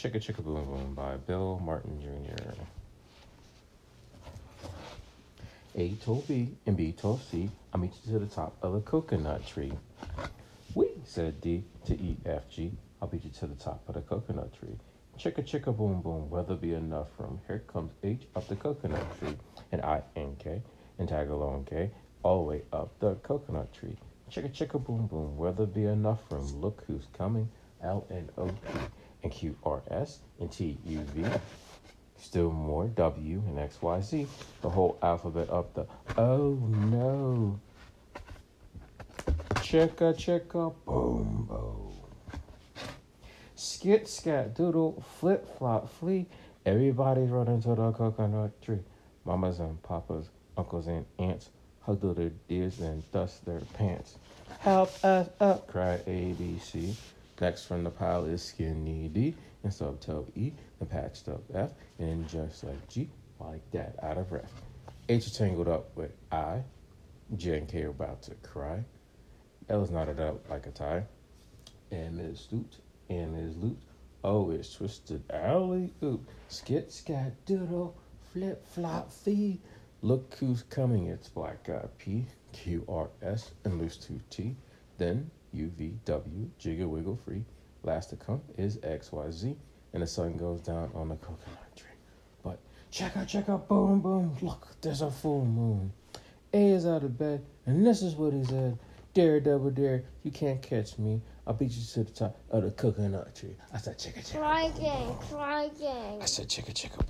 Chicka Chicka Boom Boom by Bill Martin Jr. A told B and B told C, I'll meet you to the top of the coconut tree. We, said D to E, F, G, I'll beat you to the top of the coconut tree. Chicka chicka boom boom, weather be enough room? Here comes H up the coconut tree, and I and K, and tag along K, all the way up the coconut tree. Chicka chicka boom boom, weather be enough room? Look who's coming, L and O and Q R S, and T U V. Still more W and X Y Z, the whole alphabet up the oh no. Chicka chicka boom boom. Skit scat doodle flip flop flee. Everybody's running to the coconut tree. Mamas and papas, uncles and aunts huddle their deers and dust their pants. Help us up, cried ABC. Next from the pile is skinny D and subtoe E and patched up F and just like G, like that out of breath. H is tangled up with I. J and K are about to cry. L is knotted up like a tie. M is stooped. M is looped. O is twisted alley oop. Skit scat doodle flip flop fee. Look who's coming. It's black guy P Q R S and loose two T. Then U V W jiggle wiggle free. Last to come is X Y Z and the sun goes down on the coconut tree. But check out, check out, boom, boom. Look, there's a full moon. A is out of bed, and this is what he said. Dare, double dare, you can't catch me. I'll beat you to the top of the coconut tree. I said, chicka, chicka. Try again. Try again. I said, chicka, chicka, boom.